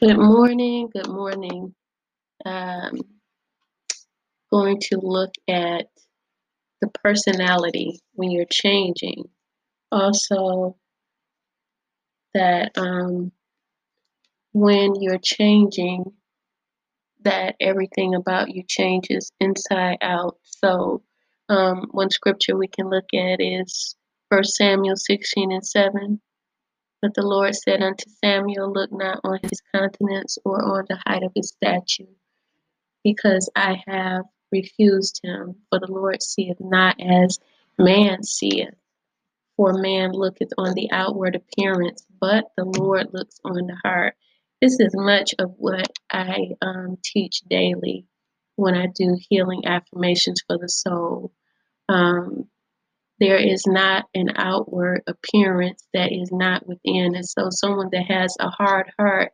Good morning. Good morning. Um, going to look at the personality when you're changing. Also, that um, when you're changing, that everything about you changes inside out. So, um, one scripture we can look at is First Samuel 16 and 7. But the Lord said unto Samuel, Look not on his countenance or on the height of his stature, because I have refused him. For the Lord seeth not as man seeth. For man looketh on the outward appearance, but the Lord looks on the heart. This is much of what I um, teach daily when I do healing affirmations for the soul. Um, there is not an outward appearance that is not within. And so, someone that has a hard heart,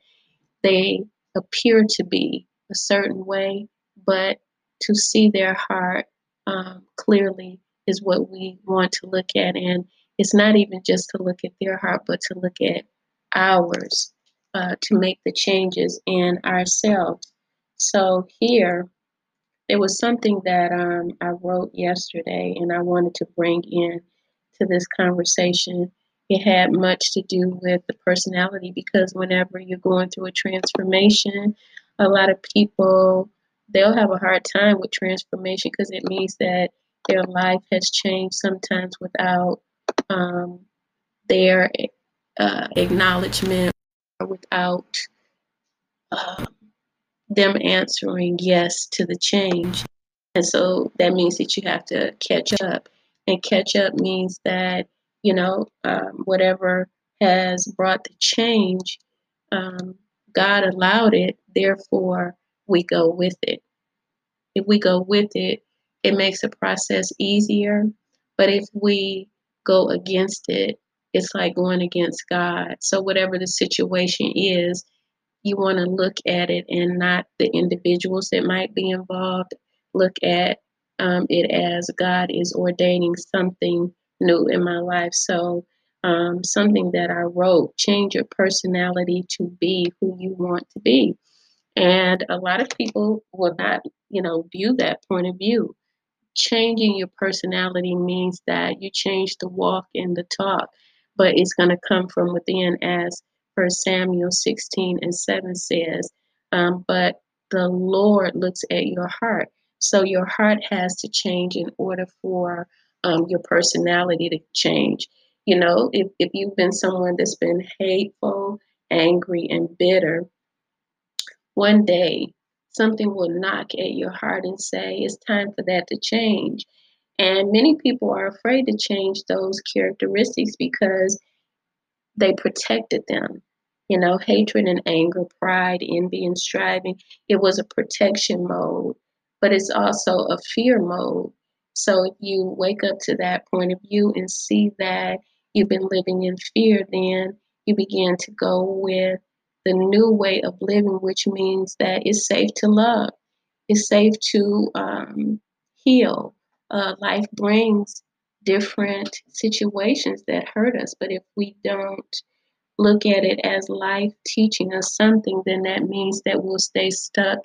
they appear to be a certain way, but to see their heart um, clearly is what we want to look at. And it's not even just to look at their heart, but to look at ours uh, to make the changes in ourselves. So, here, there was something that um, I wrote yesterday and I wanted to bring in to this conversation. It had much to do with the personality because whenever you're going through a transformation, a lot of people they'll have a hard time with transformation because it means that their life has changed sometimes without um, their uh, acknowledgement or without uh, them answering yes to the change. And so that means that you have to catch up. And catch up means that, you know, um, whatever has brought the change, um, God allowed it, therefore we go with it. If we go with it, it makes the process easier. But if we go against it, it's like going against God. So, whatever the situation is, you want to look at it and not the individuals that might be involved. Look at um, it as God is ordaining something new in my life. So, um, something that I wrote change your personality to be who you want to be. And a lot of people will not, you know, view that point of view. Changing your personality means that you change the walk and the talk, but it's going to come from within as First Samuel 16 and 7 says, um, but the Lord looks at your heart. So your heart has to change in order for um, your personality to change. You know, if, if you've been someone that's been hateful, angry, and bitter, one day something will knock at your heart and say, it's time for that to change. And many people are afraid to change those characteristics because they protected them. You know, hatred and anger, pride, envy, and striving. It was a protection mode, but it's also a fear mode. So if you wake up to that point of view and see that you've been living in fear, then you begin to go with the new way of living, which means that it's safe to love, it's safe to um, heal. Uh, life brings different situations that hurt us. But if we don't look at it as life teaching us something, then that means that we'll stay stuck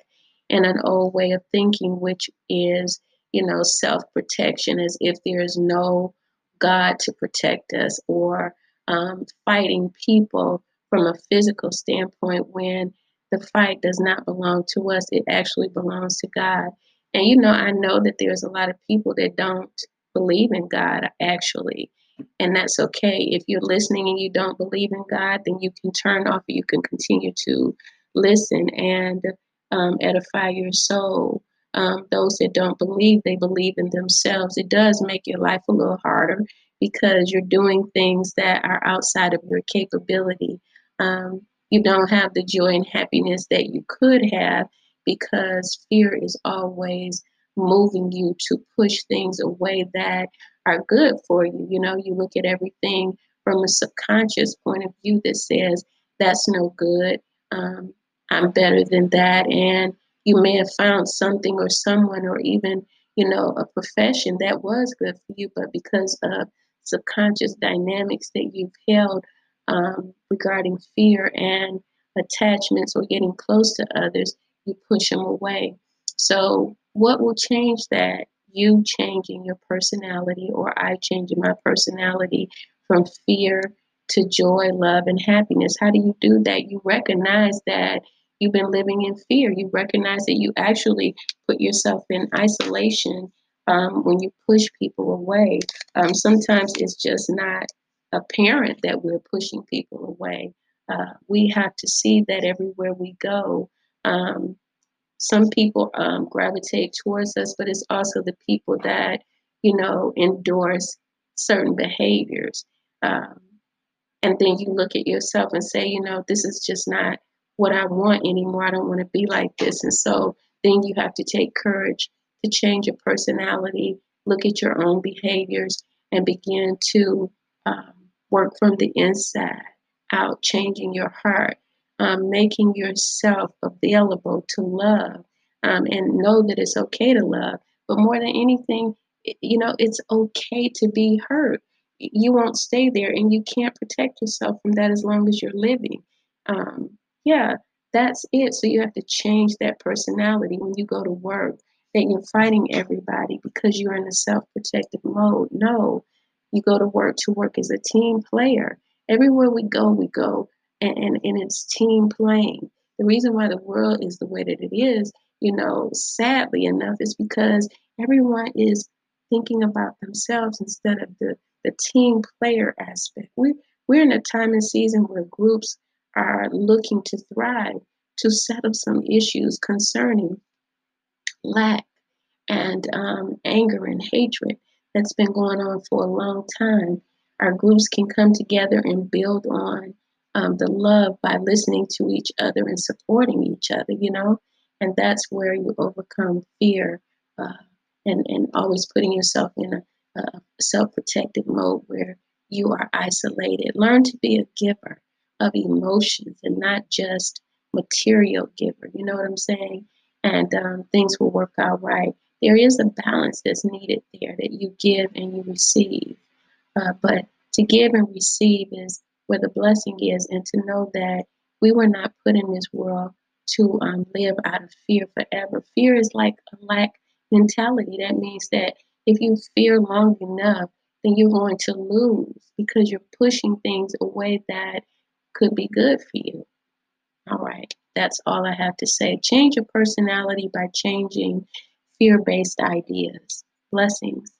in an old way of thinking, which is, you know, self protection, as if there's no God to protect us, or um, fighting people from a physical standpoint when the fight does not belong to us, it actually belongs to God. And you know, I know that there's a lot of people that don't believe in God actually. And that's okay. If you're listening and you don't believe in God, then you can turn off or you can continue to listen and um, edify your soul. Um, those that don't believe, they believe in themselves. It does make your life a little harder because you're doing things that are outside of your capability. Um, you don't have the joy and happiness that you could have because fear is always moving you to push things away that are good for you. You know, you look at everything from a subconscious point of view that says, that's no good. Um, I'm better than that. And you may have found something or someone or even, you know, a profession that was good for you, but because of subconscious dynamics that you've held um, regarding fear and attachments or getting close to others, you push them away. So, what will change that? You changing your personality, or I changing my personality from fear to joy, love, and happiness. How do you do that? You recognize that you've been living in fear. You recognize that you actually put yourself in isolation um, when you push people away. Um, sometimes it's just not apparent that we're pushing people away. Uh, we have to see that everywhere we go. Um, some people um, gravitate towards us, but it's also the people that, you know, endorse certain behaviors. Um, and then you look at yourself and say, you know, this is just not what I want anymore. I don't want to be like this. And so then you have to take courage to change your personality, look at your own behaviors, and begin to um, work from the inside out, changing your heart, um, making yourself available to love, um, and know that it's okay to love. But more than anything, you know, it's okay to be hurt. You won't stay there, and you can't protect yourself from that as long as you're living. Um, yeah, that's it. So you have to change that personality when you go to work, that you're fighting everybody because you're in a self protective mode. No, you go to work to work as a team player. Everywhere we go, we go and, and, and it's team playing. The reason why the world is the way that it is, you know, sadly enough, is because everyone is thinking about themselves instead of the, the team player aspect. We, we're in a time and season where groups are looking to thrive, to settle some issues concerning lack and um, anger and hatred that's been going on for a long time. Our groups can come together and build on um, the love by listening to each other and supporting each other, you know? And that's where you overcome fear uh, and, and always putting yourself in a, a self protective mode where you are isolated. Learn to be a giver of emotions and not just material giver. You know what I'm saying? And um, things will work out right. There is a balance that's needed there that you give and you receive. Uh, but to give and receive is where the blessing is, and to know that we were not put in this world to um, live out of fear forever. Fear is like a lack mentality. That means that if you fear long enough, then you're going to lose because you're pushing things away that could be good for you. All right, that's all I have to say. Change your personality by changing fear based ideas. Blessings.